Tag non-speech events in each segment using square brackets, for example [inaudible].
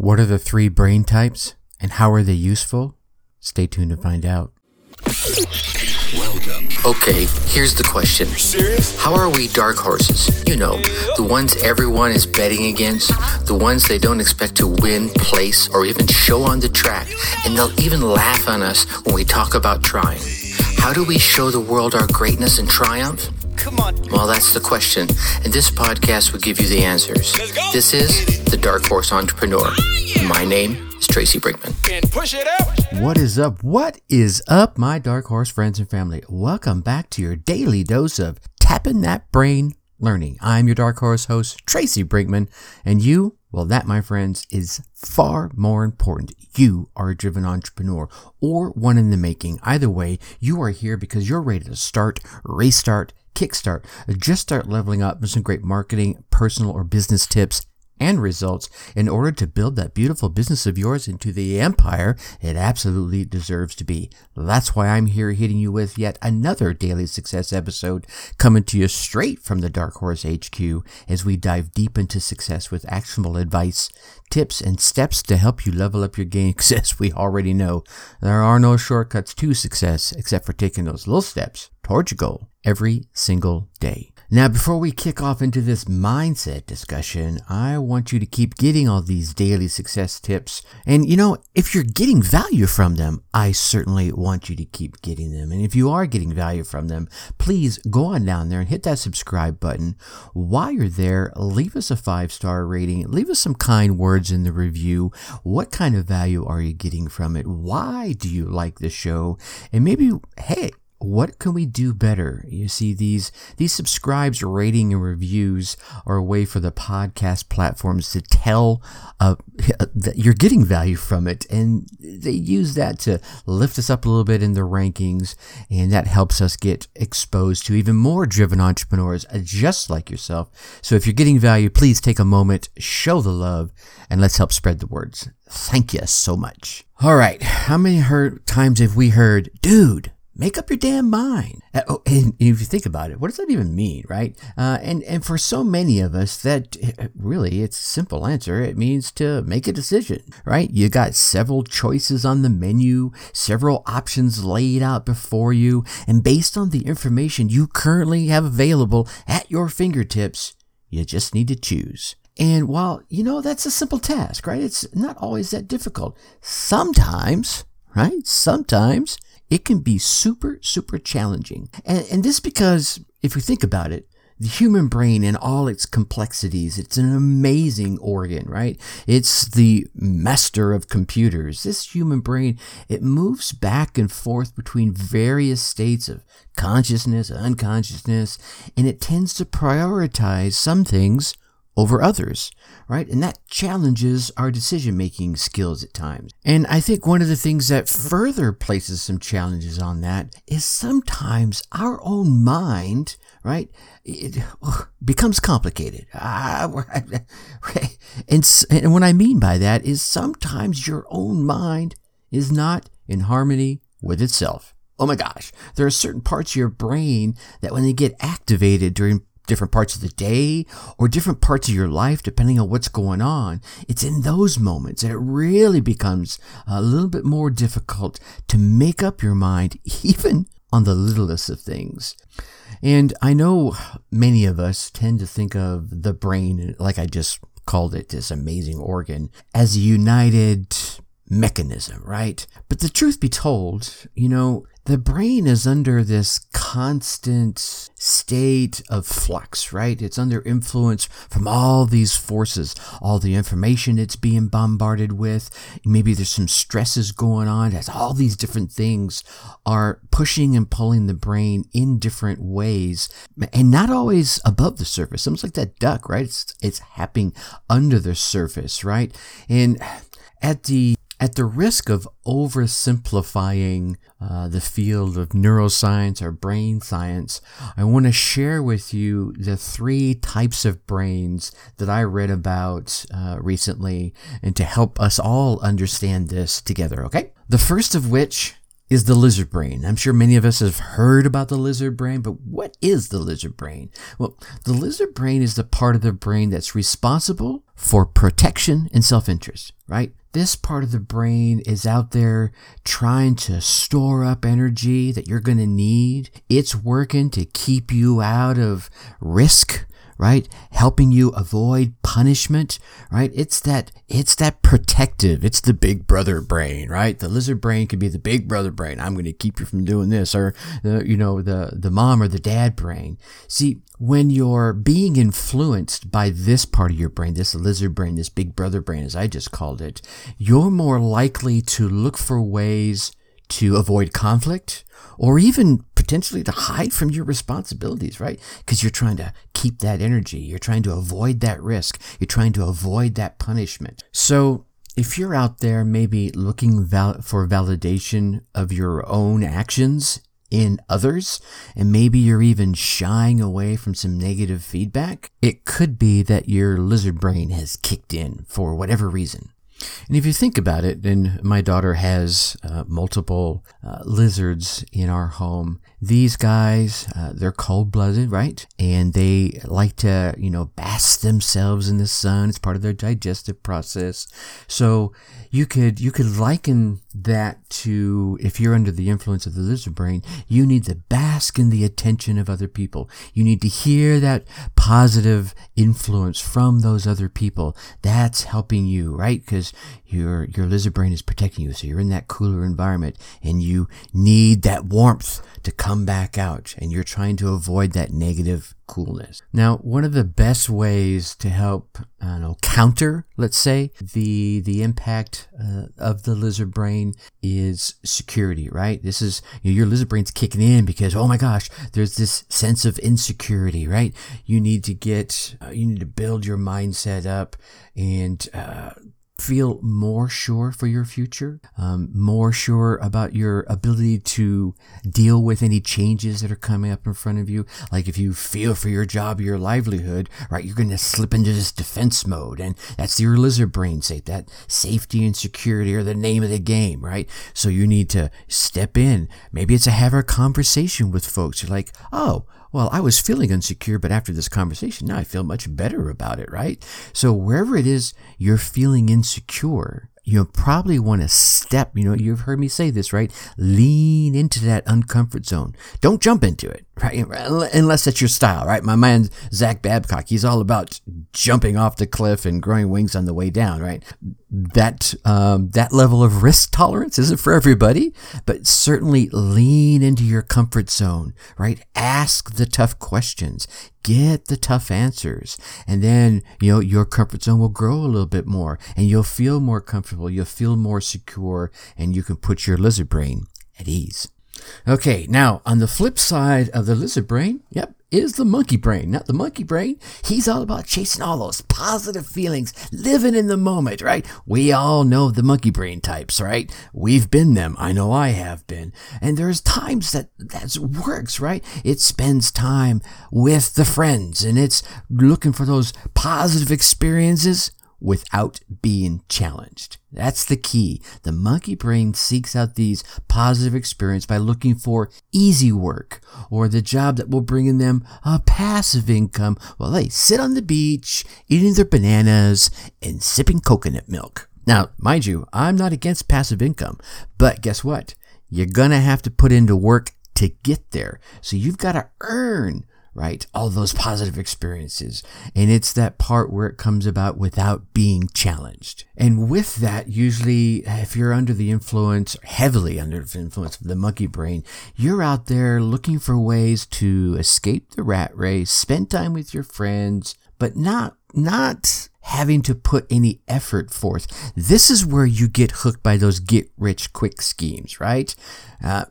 What are the three brain types and how are they useful? Stay tuned to find out. Welcome. Okay, here's the question. Serious? How are we dark horses? You know, the ones everyone is betting against, the ones they don't expect to win, place, or even show on the track, and they'll even laugh on us when we talk about trying. How do we show the world our greatness and triumph? Come on. Well, that's the question, and this podcast will give you the answers. This is The Dark Horse Entrepreneur. Ah, my name is Tracy Brinkman. Push it up. What is up? What is up, my dark horse friends and family? Welcome back to your daily dose of tapping that brain learning. I'm your dark horse host, Tracy Brinkman, and you, well, that, my friends, is far more important. You are a driven entrepreneur or one in the making. Either way, you are here because you're ready to start, restart, kickstart, just start leveling up with some great marketing, personal, or business tips and results in order to build that beautiful business of yours into the empire it absolutely deserves to be. That's why I'm here hitting you with yet another daily success episode coming to you straight from the Dark Horse HQ as we dive deep into success with actionable advice, tips, and steps to help you level up your game. [laughs] As we already know, there are no shortcuts to success except for taking those little steps towards your goal every single day. Now, before we kick off into this mindset discussion, I want you to keep getting all these daily success tips. And you know, if you're getting value from them, I certainly want you to keep getting them. And if you are getting value from them, please go on down there and hit that subscribe button. While you're there, leave us a five star rating, leave us some kind words in the review. What kind of value are you getting from it? Why do you like the show? And maybe, hey, what can we do better? You see, these these subscribes, rating, and reviews are a way for the podcast platforms to tell uh, [laughs] that you're getting value from it, and they use that to lift us up a little bit in the rankings, and that helps us get exposed to even more driven entrepreneurs just like yourself. So, if you're getting value, please take a moment, show the love, and let's help spread the words. Thank you so much. All right, how many heard, times have we heard, dude? Make up your damn mind. Uh, oh, and if you think about it, what does that even mean, right? Uh, and and for so many of us, that uh, really it's a simple answer. It means to make a decision, right? You got several choices on the menu, several options laid out before you, and based on the information you currently have available at your fingertips, you just need to choose. And while you know that's a simple task, right? It's not always that difficult. Sometimes, right? Sometimes it can be super, super challenging. And, and this because, if we think about it, the human brain in all its complexities, it's an amazing organ, right? It's the master of computers. This human brain, it moves back and forth between various states of consciousness, unconsciousness, and it tends to prioritize some things over others, right? And that challenges our decision making skills at times. And I think one of the things that further places some challenges on that is sometimes our own mind, right? It becomes complicated. [laughs] And, and what I mean by that is sometimes your own mind is not in harmony with itself. Oh my gosh, there are certain parts of your brain that when they get activated during different parts of the day or different parts of your life, depending on what's going on, it's in those moments that it really becomes a little bit more difficult to make up your mind, [laughs] even on the littlest of things. And I know many of us tend to think of the brain, like I just called it, this amazing organ, as a united mechanism, right? But the truth be told, you know, the brain is under this constant state of flux, right? It's under influence from all these forces, all the information it's being bombarded with. Maybe there's some stresses going on as all these different things are pushing and pulling the brain in different ways and not always above the surface. Almost like that duck, right? It's, it's happening under the surface, right? And at the at the risk of oversimplifying uh, the field of neuroscience or brain science, I want to share with you the three types of brains that I read about uh, recently and to help us all understand this together, okay? The first of which is the lizard brain. I'm sure many of us have heard about the lizard brain, but what is the lizard brain? Well, the lizard brain is the part of the brain that's responsible for protection and self interest, right? This part of the brain is out there trying to store up energy that you're going to need. It's working to keep you out of risk right? Helping you avoid punishment, right? It's that, it's that protective. It's the big brother brain, right? The lizard brain could be the big brother brain. I'm going to keep you from doing this or the, you know, the, the mom or the dad brain. See, when you're being influenced by this part of your brain, this lizard brain, this big brother brain, as I just called it, you're more likely to look for ways to avoid conflict or even potentially to hide from your responsibilities, right? Because you're trying to keep that energy. You're trying to avoid that risk. You're trying to avoid that punishment. So if you're out there maybe looking val- for validation of your own actions in others, and maybe you're even shying away from some negative feedback, it could be that your lizard brain has kicked in for whatever reason. And if you think about it, and my daughter has uh, multiple uh, lizards in our home. These guys, uh, they're cold blooded, right? And they like to, you know, bask themselves in the sun. It's part of their digestive process. So you could you could liken that to if you're under the influence of the lizard brain, you need to bask in the attention of other people. You need to hear that positive influence from those other people. That's helping you, right? Because your your lizard brain is protecting you. So you're in that cooler environment and you need that warmth to come back out and you're trying to avoid that negative coolness. Now, one of the best ways to help, I don't know, counter, let's say, the the impact uh, of the lizard brain is security, right? This is you know, your lizard brain's kicking in because oh my gosh, there's this sense of insecurity, right? You need to get, uh, you need to build your mindset up and uh, feel more sure for your future, um, more sure about your ability to deal with any changes that are coming up in front of you. Like if you feel for your job your livelihood, right, you're going to slip into this defense mode. And that's your lizard brain say that safety and security are the name of the game, right? So you need to step in. Maybe it's a have a conversation with folks. You're like, oh, well, I was feeling insecure, but after this conversation, now I feel much better about it, right? So wherever it is you're feeling insecure, you probably want to step, you know, you've heard me say this, right? Lean into that uncomfort zone. Don't jump into it, right? Unless that's your style, right? My man, Zach Babcock, he's all about jumping off the cliff and growing wings on the way down, right? That, um, that level of risk tolerance isn't for everybody, but certainly lean into your comfort zone, right? Ask the tough questions. Get the tough answers. And then, you know, your comfort zone will grow a little bit more and you'll feel more comfortable. You'll feel more secure and you can put your lizard brain at ease. Okay, now on the flip side of the lizard brain, yep, is the monkey brain. Not the monkey brain. He's all about chasing all those positive feelings, living in the moment, right? We all know the monkey brain types, right? We've been them. I know I have been. And there's times that that works, right? It spends time with the friends and it's looking for those positive experiences without being challenged. That's the key. The monkey brain seeks out these positive experiences by looking for easy work or the job that will bring in them a passive income while they sit on the beach eating their bananas and sipping coconut milk. Now, mind you, I'm not against passive income, but guess what? You're gonna have to put into work to get there. So you've got to earn right? All those positive experiences. And it's that part where it comes about without being challenged. And with that, usually if you're under the influence, heavily under the influence of the monkey brain, you're out there looking for ways to escape the rat race, spend time with your friends, but not, not having to put any effort forth. This is where you get hooked by those get rich quick schemes, right? Uh,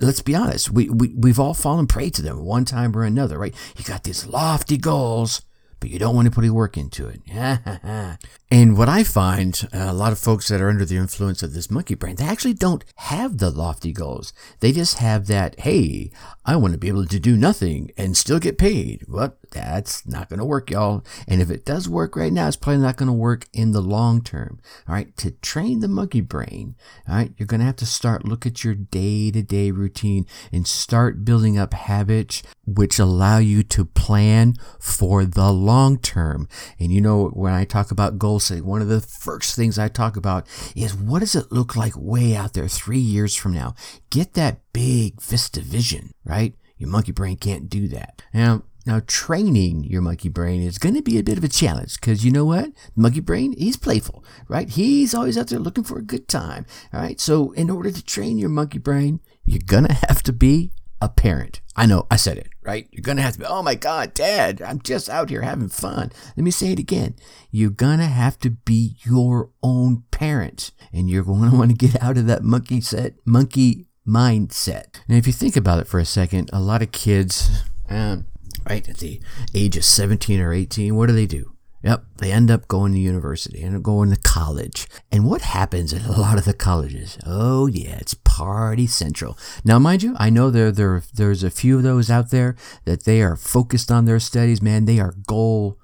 let's be honest, we, we, we've all fallen prey to them one time or another, right? You got these lofty goals, but you don't want to put any work into it. [laughs] and what I find, uh, a lot of folks that are under the influence of this monkey brain, they actually don't have the lofty goals. They just have that, hey, I want to be able to do nothing and still get paid. What? That's not going to work, y'all. And if it does work right now, it's probably not going to work in the long term. All right. To train the monkey brain, all right, you're going to have to start look at your day to day routine and start building up habits which allow you to plan for the long term. And you know, when I talk about goal setting, one of the first things I talk about is what does it look like way out there three years from now? Get that big vista vision, right? Your monkey brain can't do that. Now, now, training your monkey brain is going to be a bit of a challenge because you know what? monkey brain, he's playful, right? He's always out there looking for a good time, all right? So, in order to train your monkey brain, you're going to have to be a parent. I know, I said it, right? You're going to have to be, oh my God, dad, I'm just out here having fun. Let me say it again. You're going to have to be your own parent and you're going [laughs] to want to get out of that monkey set, monkey mindset. And if you think about it for a second, a lot of kids, um, right, at the age of 17 or 18, what do they do? Yep, they end up going to university and going to college. And what happens at a lot of the colleges? Oh yeah, it's party central. Now, mind you, I know there there there's a few of those out there that they are focused on their studies. Man, they are goal.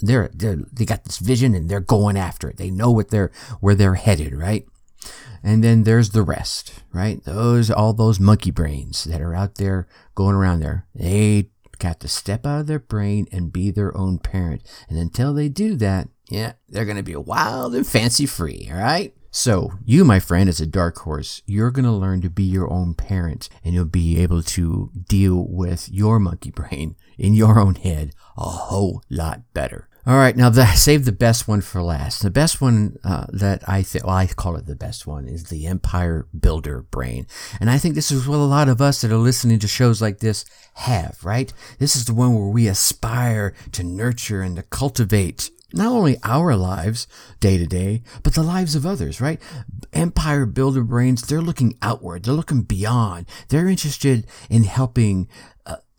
They're, they're they got this vision and they're going after it. They know what they're where they're headed, right? And then there's the rest, right? Those, all those monkey brains that are out there going around there. They got to step out of their brain and be their own parent. And until they do that, yeah, they're going to be wild and fancy free, all right? So, you, my friend, as a dark horse, you're going to learn to be your own parent and you'll be able to deal with your monkey brain in your own head a whole lot better. All right, now the, save the best one for last. The best one uh, that I think, well, I call it the best one, is the Empire Builder brain. And I think this is what a lot of us that are listening to shows like this have, right? This is the one where we aspire to nurture and to cultivate not only our lives day to day, but the lives of others, right? Empire builder brains, they're looking outward. They're looking beyond. They're interested in helping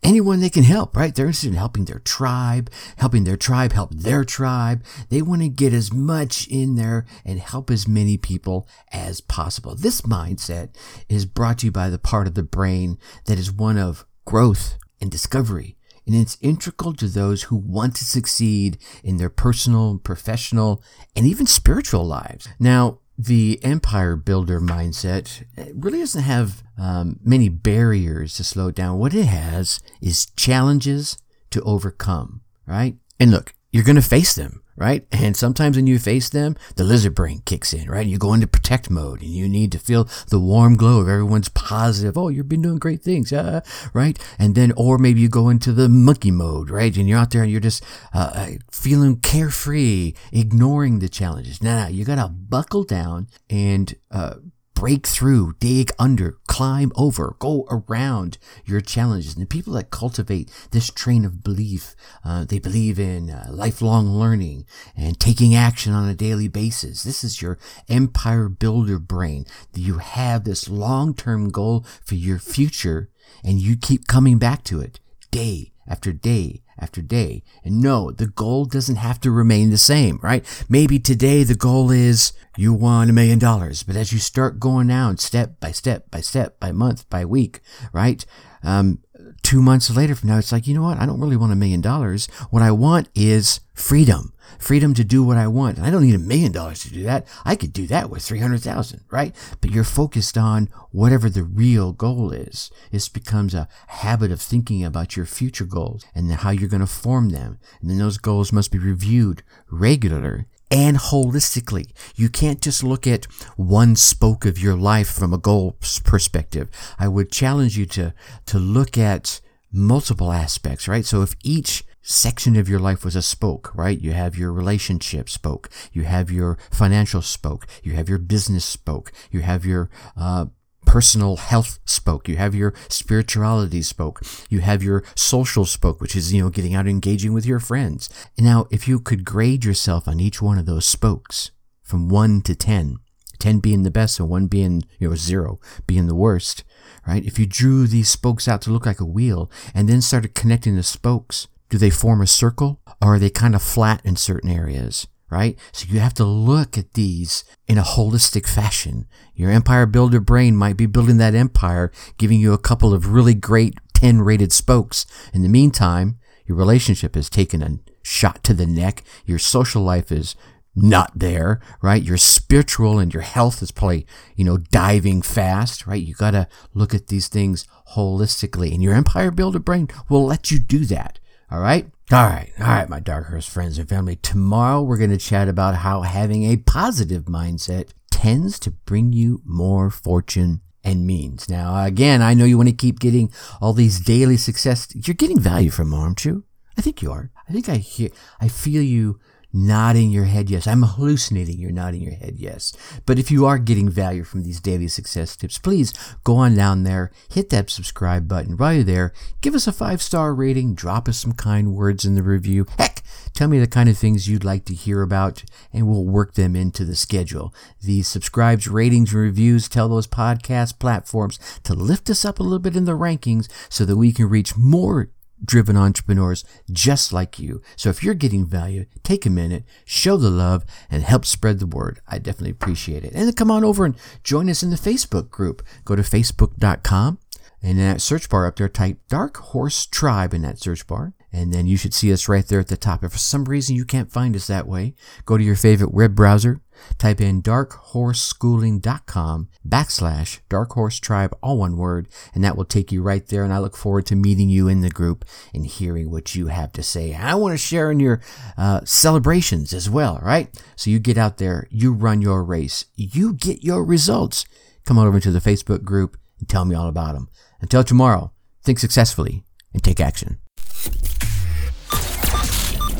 anyone they can help, right? They're interested in helping their tribe, helping their tribe help their tribe. They want to get as much in there and help as many people as possible. This mindset is brought to you by the part of the brain that is one of growth and discovery. And it's integral to those who want to succeed in their personal, professional, and even spiritual lives. Now, the empire builder mindset really doesn't have um, many barriers to slow down. What it has is challenges to overcome, right? And look, you're going to face them right? And sometimes when you face them, the lizard brain kicks in, right? You go into protect mode and you need to feel the warm glow of everyone's positive. Oh, you've been doing great things, uh, right? And then, or maybe you go into the monkey mode, right? And you're out there and you're just uh, uh feeling carefree, ignoring the challenges. Now, you got to buckle down and uh, break through, dig under, climb over, go around your challenges. And the people that cultivate this train of belief, uh, they believe in uh, lifelong learning and taking action on a daily basis. This is your empire builder brain. You have this long-term goal for your future and you keep coming back to it day after day after day. And no, the goal doesn't have to remain the same, right? Maybe today the goal is you want a million dollars, but as you start going down step by step by step by month by week, right? Um, two months later from now, it's like, you know what? I don't really want a million dollars. What I want is freedom freedom to do what I want. And I don't need a million dollars to do that. I could do that with 300,000, right? But you're focused on whatever the real goal is. This becomes a habit of thinking about your future goals and how you're going to form them. And then those goals must be reviewed regularly and holistically. You can't just look at one spoke of your life from a goal perspective. I would challenge you to, to look at multiple aspects, right? So if each section of your life was a spoke, right? You have your relationship spoke, you have your financial spoke, you have your business spoke, you have your uh, personal health spoke, you have your spirituality spoke, you have your social spoke, which is, you know, getting out and engaging with your friends. Now, if you could grade yourself on each one of those spokes from one to 10, 10 being the best and one being, you know, zero being the worst, right? If you drew these spokes out to look like a wheel and then started connecting the spokes, do they form a circle or are they kind of flat in certain areas? Right? So you have to look at these in a holistic fashion. Your empire builder brain might be building that empire, giving you a couple of really great 10 rated spokes. In the meantime, Your relationship has taken a shot to the neck. Your social life is not there, right? Your spiritual and your health is probably, you know, diving fast, right? You got to look at these things holistically and your empire builder brain will let you do that. All right. All right. All right, my dark horse friends and family. Tomorrow we're going to chat about how having a positive mindset tends to bring you more fortune and means. Now, again, I know you want to keep getting all these daily success. You're getting value from them, aren't you? I think you are. I think I hear, I feel you nodding your head yes. I'm hallucinating. You're nodding your head yes. But if you are getting value from these daily success tips, please go on down there, hit that subscribe button. While you're there, give us a five star rating, drop us some kind words in the review. Heck, tell me the kind of things you'd like to hear about, and we'll work them into the schedule. The subscribes, ratings, and reviews tell those podcast platforms to lift us up a little bit in the rankings so that we can reach more driven entrepreneurs just like you. So if you're getting value, take a minute, show the love, and help spread the word. I definitely appreciate it. And then come on over and join us in the Facebook group. Go to facebook.com and in that search bar up there, type Dark Horse Tribe in that search bar. And then you should see us right there at the top. If for some reason you can't find us that way, go to your favorite web browser, type in darkhorseschooling.com backslash dark horse tribe, all one word, and that will take you right there. And I look forward to meeting you in the group and hearing what you have to say. I want to share in your uh, celebrations as well, right? So you get out there, you run your race, you get your results. Come on over to the Facebook group and tell me all about them. Until tomorrow, think successfully and take action.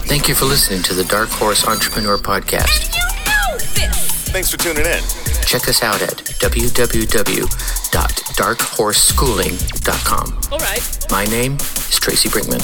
Thank you for listening to the Dark Horse Entrepreneur Podcast. Thanks for tuning in. Check us out at www.darkhorseschooling.com. All right. My name is Tracy Brinkman.